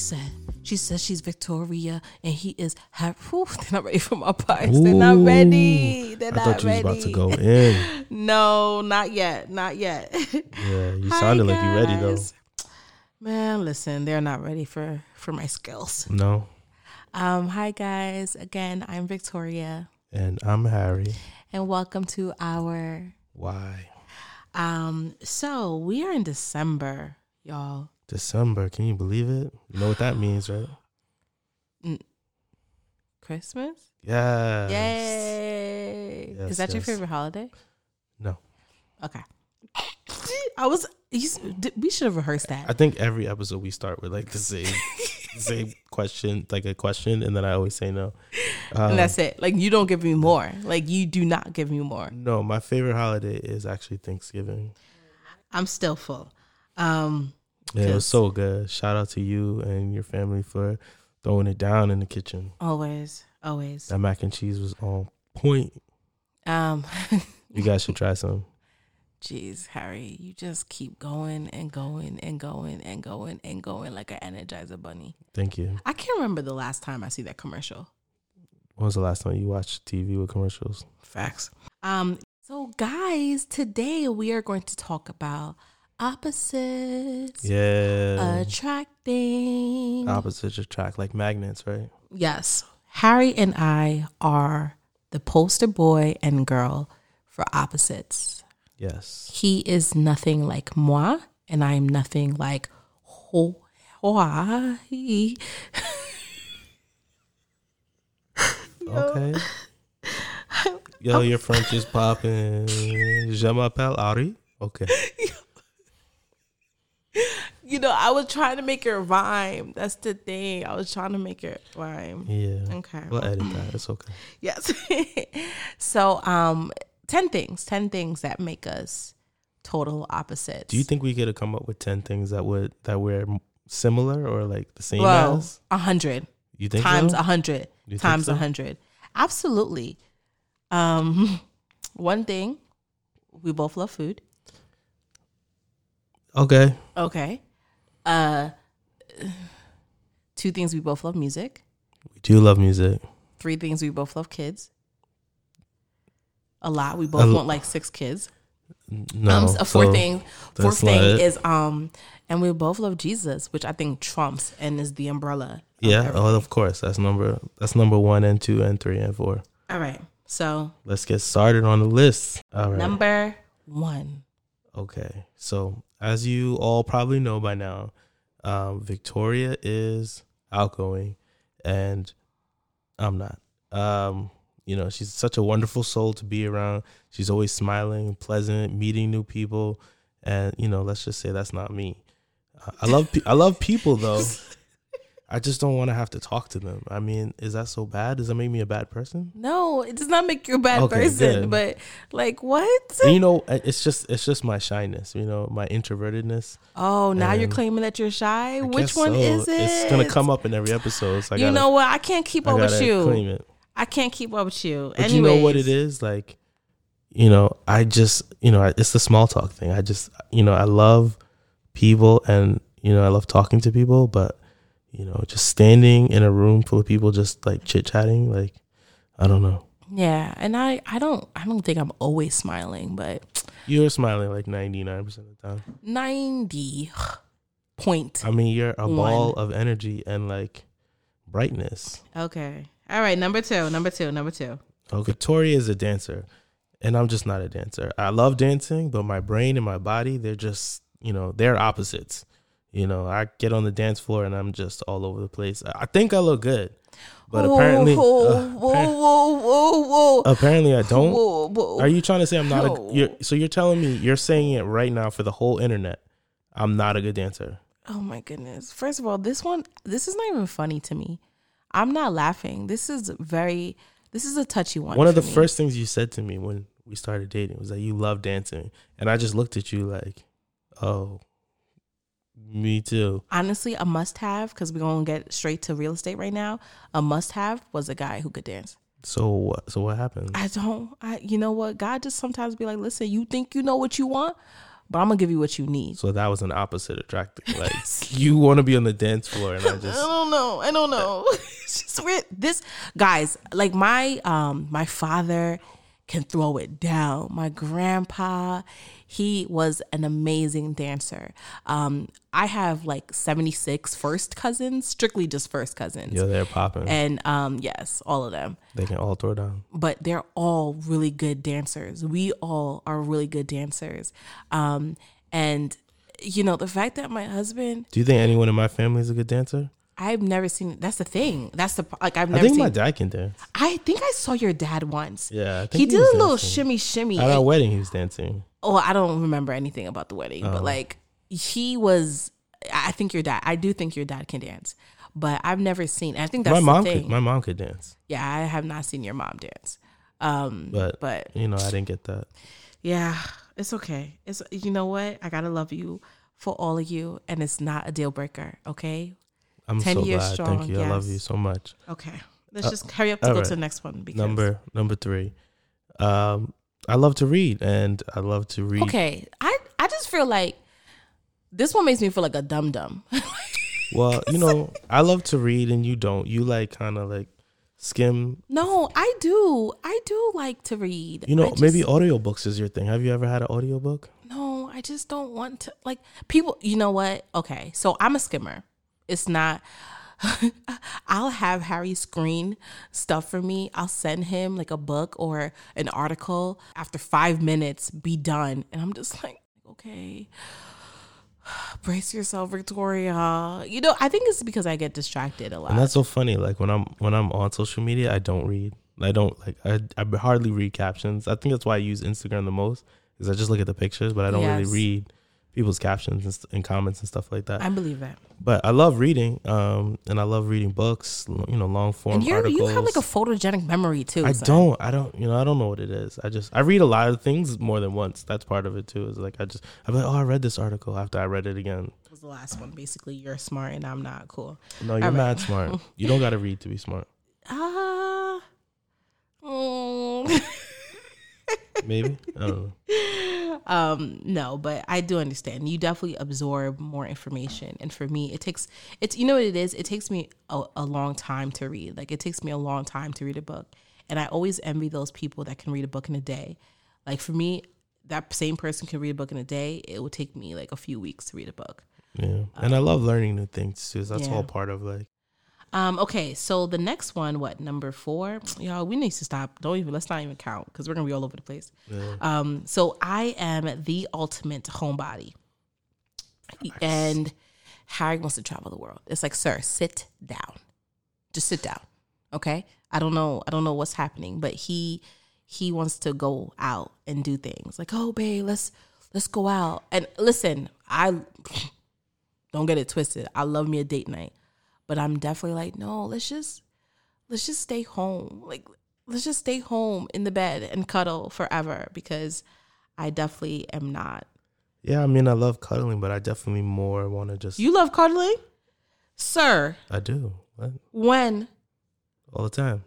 said, she says she's Victoria and he is Har- Whew, They're not ready for my parts. They're not ready. They're I not thought you was about to go in. No, not yet. Not yet. Yeah, you Hi, sounded like you ready though. Man, listen, they're not ready for for my skills. No. Um, hi guys. Again, I'm Victoria, And I'm Harry. and welcome to our Why? um. So we are in December, y'all. December. Can you believe it? You know what that means, right? Christmas. Yeah. Yay! Yes, Is that your favorite holiday? No. Okay. I was. You, we should have rehearsed that. I think every episode we start with like the same same question, like a question, and then I always say no. Um, and that's it. Like you don't give me more. Like you do not give me more. no, my favorite holiday is actually Thanksgiving. I'm still full. Um. Yeah, it was so good. Shout out to you and your family for throwing it down in the kitchen. Always. Always. That mac and cheese was on point. Um. You guys should try some. Jeez, Harry, you just keep going and going and going and going and going like an Energizer bunny. Thank you. I can't remember the last time I see that commercial. When was the last time you watched TV with commercials? Facts. Um. So, guys, today we are going to talk about opposites Yeah. attracting. Opposites attract like magnets, right? yes, Harry and I are the poster boy and girl for opposites. Yes. He is nothing like moi, and I am nothing like ho. Hoa. Okay. Yo, your French is popping. Je m'appelle Ari. Okay. Know, I was trying to make it rhyme. That's the thing. I was trying to make it rhyme. Yeah. Okay. We'll edit that. It's okay. Yes. so, um, ten things, ten things that make us total opposites. Do you think we could have come up with ten things that would that we're similar or like the same well, as? a hundred You think times so? a hundred times a so? hundred? Absolutely. Um, one thing, we both love food. Okay. Okay. Uh, two things we both love music. We do love music. Three things we both love kids. A lot. We both want like six kids. No. um, a fourth so thing. Fourth thing it. is um, and we both love Jesus, which I think trumps and is the umbrella. of Yeah. everything. Oh, of course. That's number. That's number one and two and three and four. All right. So Let's get started on the list. All right. number one. Okay. So, as you all probably know by now, um, Victoria is outgoing and I'm not. Um, you know, she's such a wonderful soul to be around. She's always smiling, pleasant, meeting new people. And, you know, let's just say that's not me. I love I love people though. I just don't want to have to talk to them. I mean, is that so bad? Does that make me a bad person? No, it does not make you a bad Okay, person, good. but like what? And you know, it's just it's just my shyness, you know, my introvertedness. Oh, now you're claiming that you're shy. I Which one so. is it? It's gonna come up in every episode. So you gotta, know what? I can't keep I up with you. claim it. I can't keep up with you. But you know what it is like. You know, I just you know it's the small talk thing. I just you know I love people and you know I love talking to people, but you know just standing in a room full of people just like chit chatting, like I don't know. Yeah, and I, I don't, I don't think I'm always smiling, but You're smiling like ninety nine percent of the time. ninety point. I mean, you're a One. ball of energy and like brightness. Okay. All right. Number two. Number two. Number two. Okay. Victoria is a dancer, and I'm just not a dancer. I love dancing, but my brain and my body, they're just, you know, they're opposites. You know, I get on the dance floor and I'm just all over the place. I think I look good, but apparently, whoa, uh, whoa, whoa, whoa, whoa, apparently I don't. Whoa, whoa. Are you trying to say I'm not No. a? You're, so you're telling me you're saying it right now for the whole internet. I'm not a good dancer. Oh my goodness. First of all, this one, this is not even funny to me. I'm not laughing. This is very This is a touchy one. One of the me. first things you said to me when we started dating was that you love dancing, and I just looked at you like, "Oh, me too." honestly, a must have because we're gonna get straight to real estate right now. A must have was a guy who could dance. So what? So what happened? I don't. I you know what? God just sometimes be like, listen, you think you know what you want, but I'm gonna give you what you need. So that was an opposite attractive. Like you want to be on the dance floor, and I just I don't know. I don't know. it's just weird. This guys, like my um my father can throw it down. My grandpa, he was an amazing dancer. Um, I have like 76 first cousins, strictly just first cousins. Yeah, they're popping. And um, yes, all of them. they can all throw down. but they're all really good dancers. We all are really good dancers. Um, and you know, the fact that my husband, Do you think anyone in my family is a good dancer? I've never seen. That's the thing. That's the like I've never. I think seen. my dad can dance. I think I saw your dad once. Yeah, think he did a little dancing. shimmy shimmy. At our wedding, he was dancing. oh, I don't remember anything about the wedding, Oh. but like he was. I think your dad. I do think your dad can dance, but I've never seen. I think that's my mom could. My mom could dance, yeah, I have not seen your mom dance. Um, but, but you know, I didn't get that. Yeah, it's okay. It's you know what? I gotta love you for all of you, and it's not a deal breaker. Okay. I'm 10 so years glad. strong, Thank you. I love you so much. Okay. Let's just hurry up to Uh, go right. to the next one because Number number three. Um, I love to read, and I love to read. Okay, I I just feel like this one makes me feel like a dum dum. Well, you know, I love to read, and you don't. You like kind of like skim. no, I do. I do like to read. You know, just- maybe audiobooks is your thing. Have you ever had an audiobook? No, I just don't want to like people. You know what? Okay, so I'm a skimmer. It's not. I'll have Harry screen stuff for me. I'll send him like a book or an article. After five minutes, be done, and I'm just like, okay, brace yourself, Victoria. You know, I think it's because I get distracted a lot. And that's so funny. Like when I'm when I'm on social media, I don't read. I don't like. I I hardly read captions. I think that's why I use Instagram the most because I just look at the pictures, but I don't Yes. really read people's captions and, st- and comments and stuff like that. I believe that. but I love reading, um, and I love reading books. You know, long form articles. you have like a photogenic memory too. I son. don't. I don't. You know, I don't know what it is. I just I read a lot of things more than once. That's part of it too. Is like I just I'm like, oh, I read this article after I read it again. was the last one. Basically, you're smart and I'm not cool. No, you're All right. mad smart. You don't got to read to be smart. Ah. mm. Maybe I don't know. um no but i do understand. You definitely absorb more information. And for me it takes it's you know what it is? It takes me a, a long time to read. Like it takes me a long time to read a book. And i always envy those people that can read a book in a day. Like for me that same person can read a book in a day. It would take me like a few weeks to read a book. Yeah, and I love learning new things too. So that's Yeah. all part of like. Um okay so the next one what number four y'all we need to stop don't even let's not even count because we're gonna be all over the place Yeah. Um, so I am the ultimate homebody. And Harry wants to travel the world. It's like, sir, sit down. Just sit down. Okay? I don't know, I don't know what's happening, but he he wants to go out and do things. Like, oh babe, let's let's go out. And listen, I don't get it twisted. I love me a date night. But I'm definitely like, no, let's just let's just stay home. Like let's just stay home in the bed and cuddle forever because I definitely am not. Yeah, I mean, I love cuddling, but I definitely more want to just. You love cuddling? Sir, I do what? when? all the time.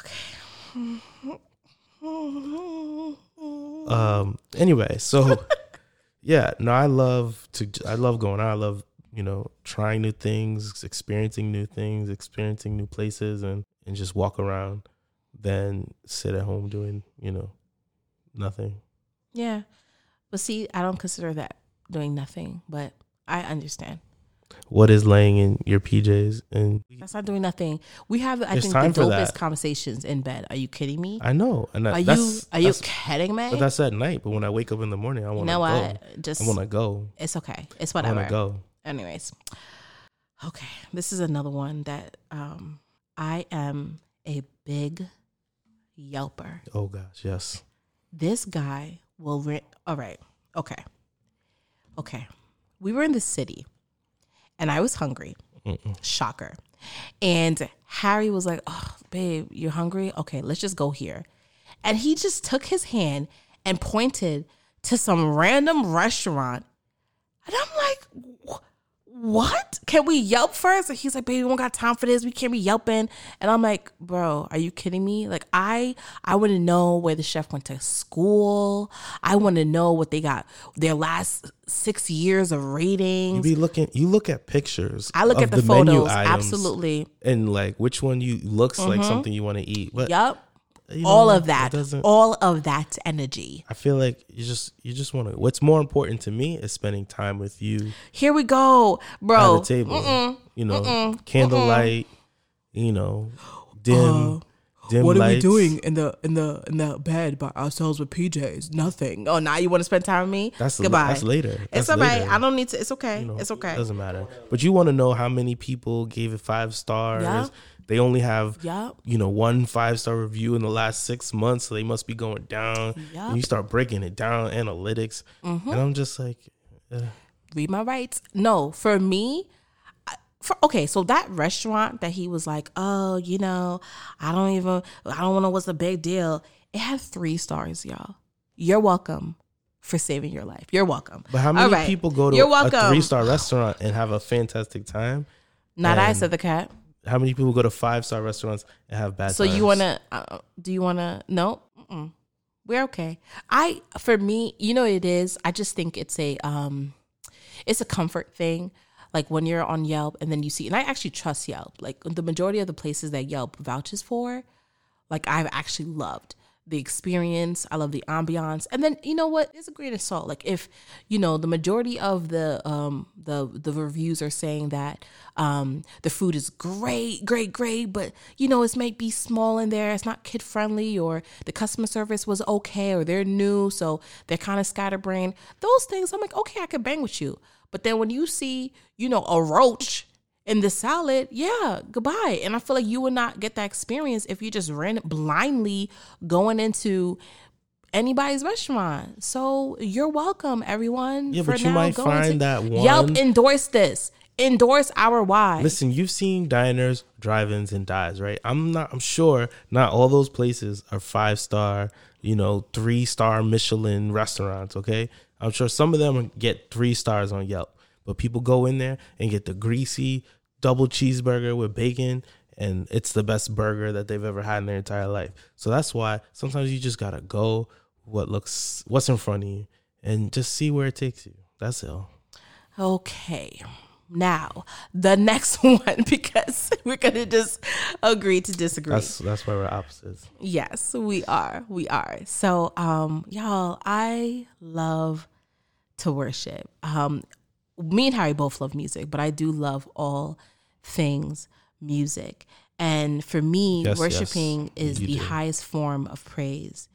Okay. um. Anyway, so yeah, no, I love to. I love going out. I love you know trying new things, experiencing new things, experiencing new places, and and just walk around. Then sit at home doing you know nothing. Yeah. But see, I don't consider that doing nothing, but I understand. What is laying in your PJs? And That's not doing nothing. We have, I think, the dopest conversations in bed. Are you kidding me? I know, and that, Are you are you kidding me? but that's at night. But when I wake up in the morning, I want to know go. what? Just I want to go. it's okay. It's I whatever. want to go. Anyways, okay, this is another one that um I am a big yelper. Oh gosh, yes. This guy will rent. All right, okay, okay. We were in the city, and I was hungry, Shocker. And Harry was like, "Oh, babe, you're hungry? Okay, let's just go here." And he just took his hand and pointed to some random restaurant. And I'm like, "Wh- what? Can we Yelp first? And he's like, baby, we don't got time for this. We can't be Yelping. And I'm like, bro, are you kidding me? Like, I I want to know where the chef went to school. I want to know what they got their last six years of ratings. You be looking. You look at pictures. I look at the, menu photos. items Absolutely. And like which one you looks like mm-hmm. something you want to eat. But Yup. You know, All of that. All of that energy. I feel like you just you just want to. What's more important to me is spending time with you Here we go, bro. the table. You know, candlelight. You know, dim, uh, dim what lights. Are we doing in the in the in the bed by ourselves with PJs? Nothing. Oh, now you want to spend time with me? That's goodbye. That's later. It's That's all right. I don't need to. It's okay. You know, it's okay. It doesn't matter. But you want to know how many people gave it five stars. Yeah. They only have, Yup. you know, one five star review in the last six months, so they must be going down. Yup. And you start breaking it down, analytics, Mm-hmm. and I'm just like, uh, Read my rights. No, for me. For, okay, so that restaurant that he was like, oh, you know, I don't even, I don't know what's the big deal. It had three stars, y'all. You're welcome for saving your life. You're welcome. but how many right. people go to You're a three star restaurant and have a fantastic time? Not I said the cat. How many people go to five star restaurants and have bad So times? you wanna? Uh, do you wanna? No, Mm-mm. we're okay. I for me, you know, it is. I just think it's a um, it's a comfort thing. Like when you're on Yelp and then you see, and I actually trust Yelp. Like the majority of the places that Yelp vouches for, like I've actually loved the experience. I love the ambiance, and then you know what? It's a great assault. Like if you know the majority of the um the the reviews are saying that um the food is great, great, great, but you know it's might be small in there. It's not kid friendly, or the customer service was okay, or they're new, so they're kind of scatterbrained. Those things, I'm like, okay, I can bang with you. But then when you see, you know, a roach in the salad, yeah, goodbye. And I feel like you would not get that experience if you just ran blindly going into anybody's restaurant. So you're welcome, everyone. Yeah, for but you now might going find to- that Yelp endorse this. Endorse our why. Listen, you've seen diners, drive-ins, and dives, right? I'm not. I'm sure not all those places are five star, you know, three star Michelin restaurants. Okay, I'm sure some of them get three stars on Yelp, but people go in there and get the greasy double cheeseburger with bacon, and it's the best burger that they've ever had in their entire life. So that's why sometimes you just gotta go what looks what's in front of you and just see where it takes you. That's all. Okay. Now, the next one, because we're to just agree to disagree. That's that's why we're opposites. Yes, we are. We are. So, um, y'all, I love to worship. Um, me and Harry both love music, but I do love all things music. And for me, Yes, worshiping yes, is the do. highest form of praise.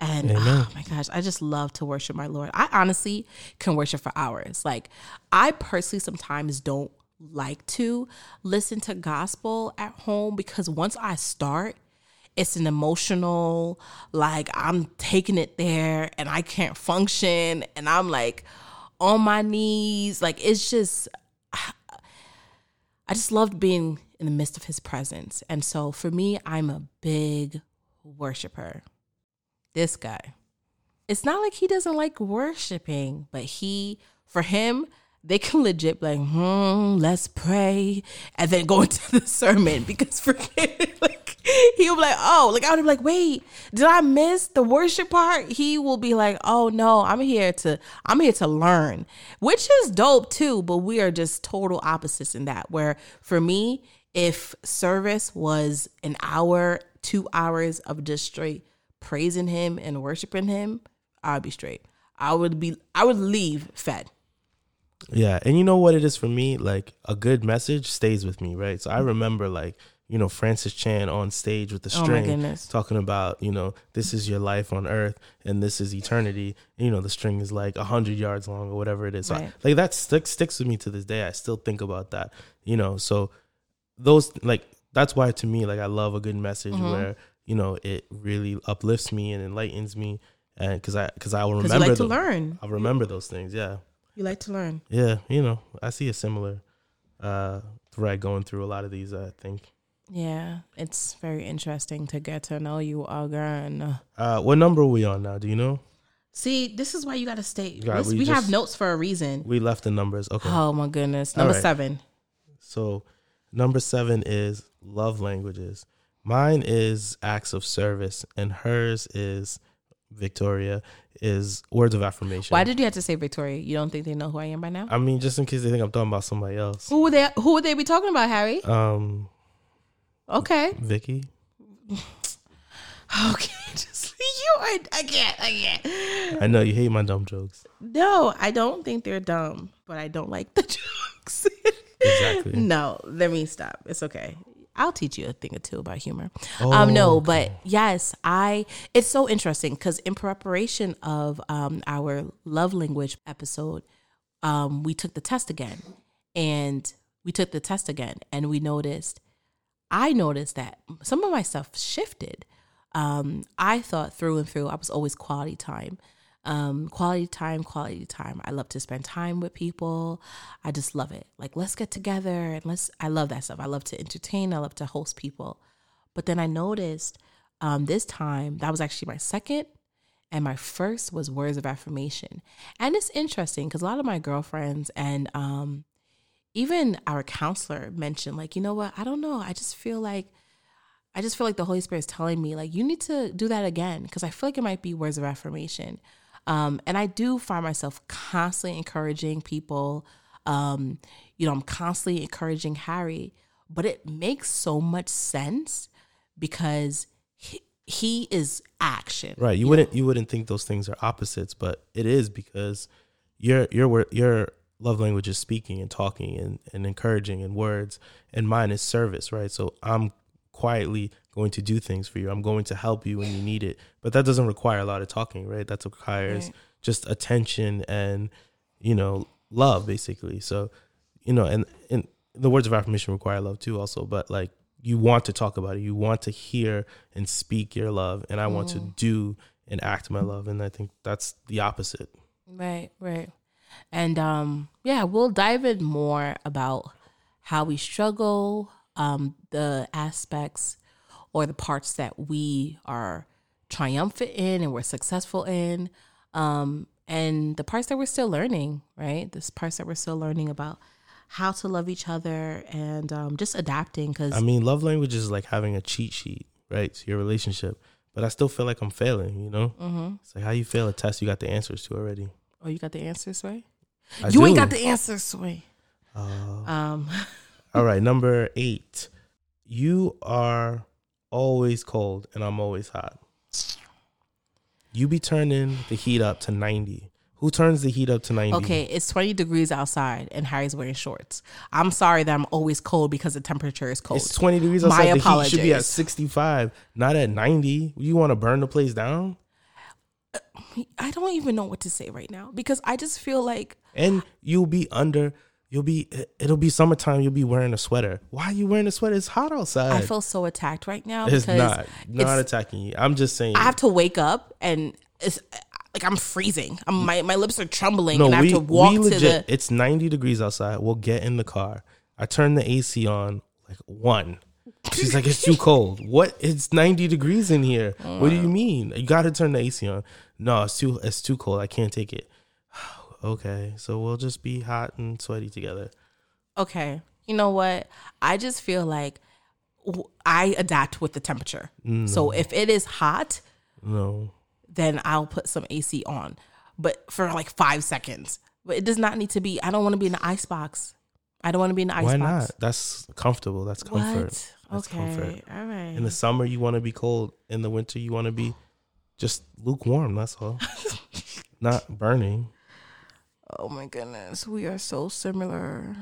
And Amen. oh my gosh, I just love to worship my Lord. I honestly can worship for hours. Like, I personally sometimes don't like to listen to gospel at home because once I start, it's an emotional, like, I'm taking it there and I can't function. And I'm like on my knees. Like, it's just, I just loved being in the midst of his presence. And so for me, I'm a big worshiper. This guy. It's not like he doesn't like worshiping, but he, for him, they can legit like, hmm, let's pray, and then go into the sermon because for him, like he'll be like, oh, like I would be like, wait, did I miss the worship part? He will be like, oh no, I'm here to, I'm here to learn, which is dope too. But we are just total opposites in that. Where for me, if service was an hour, two hours of just straight praising him and worshiping him, I'd be straight. I would be, I would leave fed. Yeah, and you know what it is for me? Like a good message stays with me, right? So I remember like, you know, Francis Chan on stage with the Oh string goodness. talking about, you know, this is your life on earth and this is eternity. And, you know, the string is like a hundred yards long or whatever it is. So I- like that sticks sticks with me to this day. I still think about that. You know, so those like that's why to me, like I love a good message Mm-hmm. where, you know, it really uplifts me and enlightens me and cause I cause I will remember you like to learn. I'll remember those things, yeah. You like to learn. Yeah, you know, I see a similar uh thread going through a lot of these. I think. Yeah, it's very interesting to get to know you again. Uh, what number are we on now? Do you know? See, this is why you got to stay. Right, we we have notes for a reason. We left the numbers. Okay. Oh my goodness, number right. seven. So, number seven is love languages. Mine is acts of service, and hers is Victoria is words of affirmation. Why did you have to say Victoria? You don't think they know who I am by now? I mean, just in case they think I'm talking about somebody else. who would they? Who would they be talking about, Harry? Um, Okay, Vicky. okay. Just you are. I can't. I can't. I know you hate my dumb jokes. No, I don't think they're dumb, but I don't like the jokes. Exactly. no, let me stop. It's okay. I'll teach you a thing or two about humor. Oh, um, no, okay. but yes, I. It's so interesting because in preparation of um our love language episode, um, we took the test again, and we took the test again, and we noticed. I noticed that some of my stuff shifted. Um, I thought through and through I was always quality time. Um, quality time, quality time. I love to spend time with people. I just love it. Like let's get together and let's I love that stuff. I love to entertain, I love to host people. But then I noticed um this time that was actually my second and my first was words of affirmation. And it's interesting because a lot of my girlfriends and um even our counselor mentioned like, you know what? I don't know. I just feel like I just feel like the Holy Spirit is telling me like you need to do that again because I feel like it might be words of affirmation. Um, and I do find myself constantly encouraging people. Um, you know, I'm constantly encouraging Harry, but it makes so much sense because he, he is action. Right. You wouldn't you wouldn't think those things are opposites, but it is because your your your love language is speaking and talking and, and encouraging and words, and mine is service. Right. So I'm quietly going to do things for you. I'm going to help you when you need it, but that doesn't require a lot of talking. Right. That requires Right. just attention and you know love basically. So you know, and and the words of affirmation require love too, also. But like you want to talk about it, you want to hear and speak your love, and I want to mm. do and act my love, and I think that's the opposite. Right, right. And um yeah, we'll dive in more about how we struggle, um, the aspects or the parts that we are triumphant in and we're successful in. Um, and the parts that we're still learning, right? This parts that we're still learning about how to love each other and um, just adapting because I mean, love language is like having a cheat sheet, right, to your relationship. But I still feel like I'm failing. You know, mm-hmm. it's like how you fail a test, you got the answers to already. Oh, you got the answers, right? I you ain't got the answers, Sway. Uh, Um, all right, number eight. You are always cold, and I'm always hot. You be turning the heat up to 90. Who turns the heat up to 90? Okay, it's 20 degrees outside and Harry's wearing shorts. I'm sorry that I'm always cold because the temperature is cold. It's 20 degrees My outside. The heat should be at 65, not at 90. You want to burn the place down? I don't even know what to say right now because I just feel like And you'll be under, you'll be, it'll be summertime. You'll be wearing a sweater. Why are you wearing a sweater? It's hot outside. I feel so attacked right now it's because not, not it's- attacking you. I'm just saying. I have to wake up and it's like I'm freezing. I'm, my my lips are trembling No, and I have we, to walk we to legit. the. It's 90 degrees outside. We'll get in the car. I turn the AC on like one. She's like, it's too cold. What? It's 90 degrees in here. What do you mean? You got to turn the AC on. No, it's too. It's too cold. I can't take it. okay, so we'll just be hot and sweaty together. Okay, you know what? I just feel like w- I adapt with the temperature. So if it is hot, No, then I'll put some AC on, but for like five seconds. But it does not need to be. I don't want to be in the ice box. I don't want to be in the ice why box. not? That's comfortable. That's comfort. What? That's okay, comfort. all right. In the summer, you want to be cold. In the winter, you want to be just lukewarm. That's all. not burning. oh my goodness, we are so similar.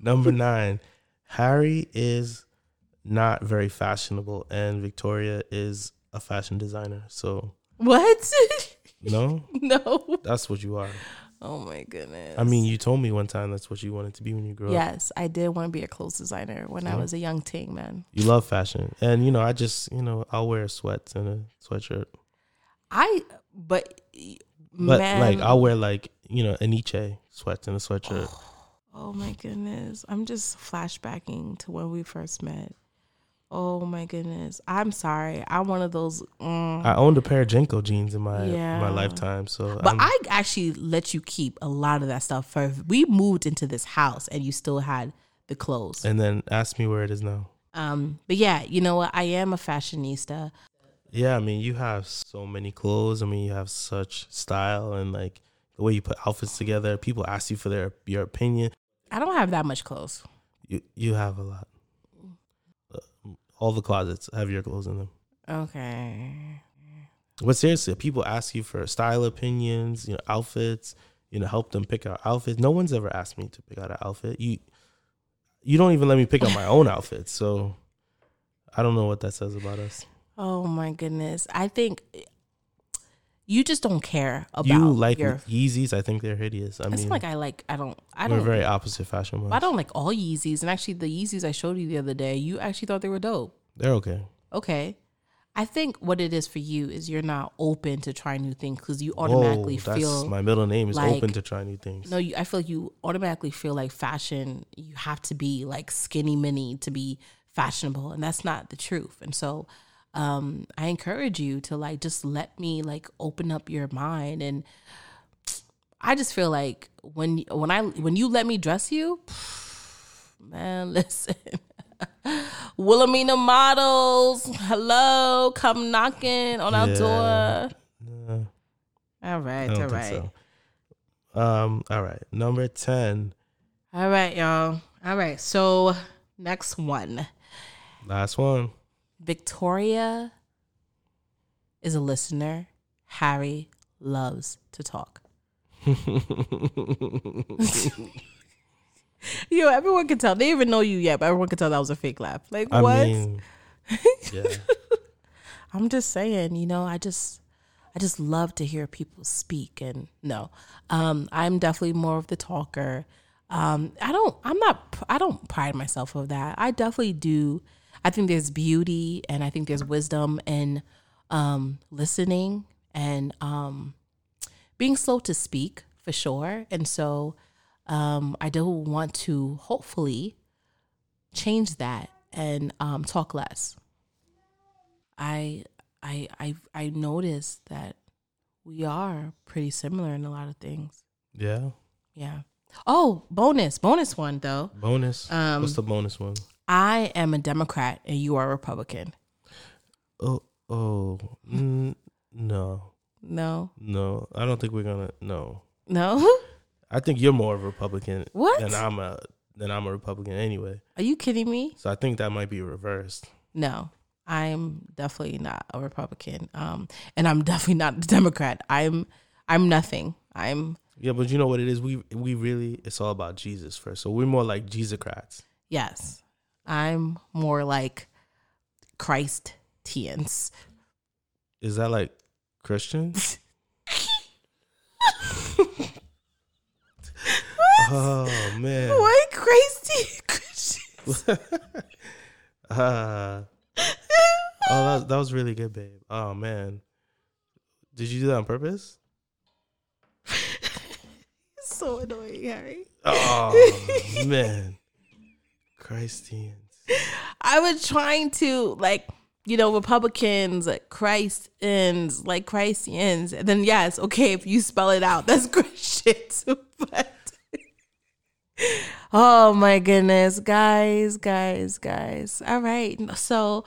Number nine, Harry is not very fashionable, and Victoria is a fashion designer. So What? no, no. that's what you are. Oh my goodness. I mean, you told me one time that's what you wanted to be when you grew up. yes, I did want to be a clothes designer when I was a young teen, man. You love fashion, and you know, I just you know, I'll wear sweats and a sweatshirt, I, but, but man, like I'll wear like you know, a Nietzsche sweats and a sweatshirt. Oh, oh my goodness. I'm just flashbacking to when we first met. Oh my goodness. I'm sorry. I'm one of those. Mm. I owned a pair of JNCO jeans in my Yeah. my lifetime, so But I'm- I actually let you keep a lot of that stuff for we moved into this house and you still had the clothes. and then ask me where it is now. Um, but yeah, you know what? I am a fashionista. Yeah, I mean, you have so many clothes. I mean, you have such style and like the way you put outfits together. People ask you for their your opinion. I don't have that much clothes. You you have a lot. All the closets have your clothes in them. Okay. But seriously, people ask you for style opinions, you know, outfits, you know, help them pick out outfits. No one's ever asked me to pick out an outfit. You you don't even let me pick out my own outfits. So I don't know what that says about us. Oh my goodness. I think you just don't care about you like your Yeezys? I think they're hideous. I It's mean, like I like I don't I we're don't very opposite fashion wise. I don't like all Yeezys and actually the Yeezys I showed you the other day, you actually thought they were dope. They're okay. Okay. I think what it is for you is you're not open to try new things because you automatically Whoa, that's feel my middle name is like- open to try new things. no, you, I feel like you automatically feel like fashion. You have to be like skinny mini to be fashionable, and that's not the truth. And so, um, I encourage you to like just let me like open up your mind, and I just feel like when when I when you let me dress you, man, listen. Wilhelmina models, hello, come knocking on our Yeah. door. All right, all right. so. Um, all right. Number ten. All right, y'all. All right. So next one. Last one. Victoria is a listener. Harry loves to talk. Yo, everyone can tell. They even know you yet, but everyone can tell that was a fake laugh. Like I what? mean, yeah. I'm just saying, you know, I just I just love to hear people speak and no. Um I'm definitely more of the talker. Um I don't I'm not I don't pride myself of that. I definitely do. I think there's beauty and I think there's wisdom in um listening and um being slow to speak for sure. And so um I do want to hopefully change that and um talk less. I I I I noticed that we are pretty similar in a lot of things. Yeah. Yeah. Oh, bonus, bonus one though. Bonus. Um, What's the bonus one? I am a Democrat and you are a Republican. Oh, oh, mm, no, No, no. I don't think we're gonna. No, no. I think you're more of a Republican What? than I'm a than I'm a Republican anyway. Are you kidding me? So I think that might be reversed. No, I'm definitely not a Republican. Um, and I'm definitely not a Democrat. I'm I'm nothing. I'm Yeah, but you know what it is? We we really it's all about Jesus first. So we're more like Jesuscrats. yes. I'm more like Christians. Is that like Christians? oh man. What crazy Christians? Uh, oh, that, that was really good, babe. Oh man, did you do that on purpose? so annoying, Harry. Oh man, Christians. I was trying to like, you know, Republicans, Christians, like Christians. And then yes, okay, if you spell it out, that's Christian too. But oh my goodness, guys, guys, guys. All right. So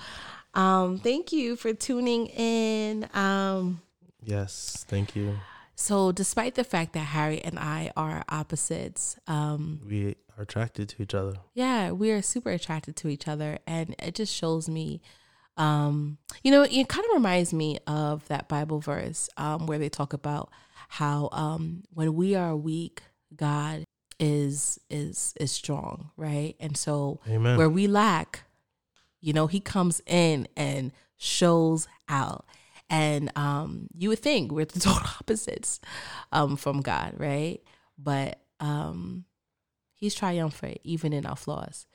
um thank you for tuning in. Um Yes, thank you. so despite the fact that Harry and I are opposites, um We are attracted to each other. yeah, we are super attracted to each other, and it just shows me, um, you know, it kind of reminds me of that Bible verse um, where they talk about how um, when we are weak, God is is is strong, right? And so Amen. where we lack, you know, He comes in and shows out. And um, you would think we're the total opposites um, from God, right? But um, He's triumphant even in our flaws.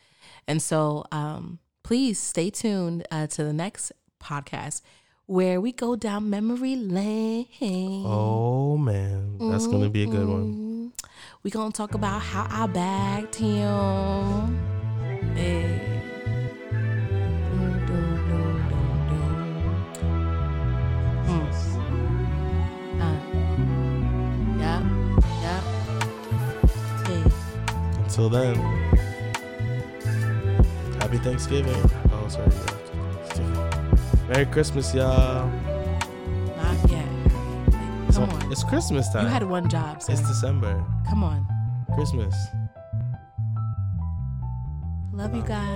And so um, please stay tuned uh, to the next podcast where we go down memory lane. oh man, that's gonna be a good one. Mhm. We gonna talk about how I bagged him. Hey. Until then, happy Thanksgiving. Oh, sorry. Merry Christmas, y'all. Not yet. Come on- on. it's Christmas time. You had one job, sir. it's December. Come on. Christmas. Love you guys.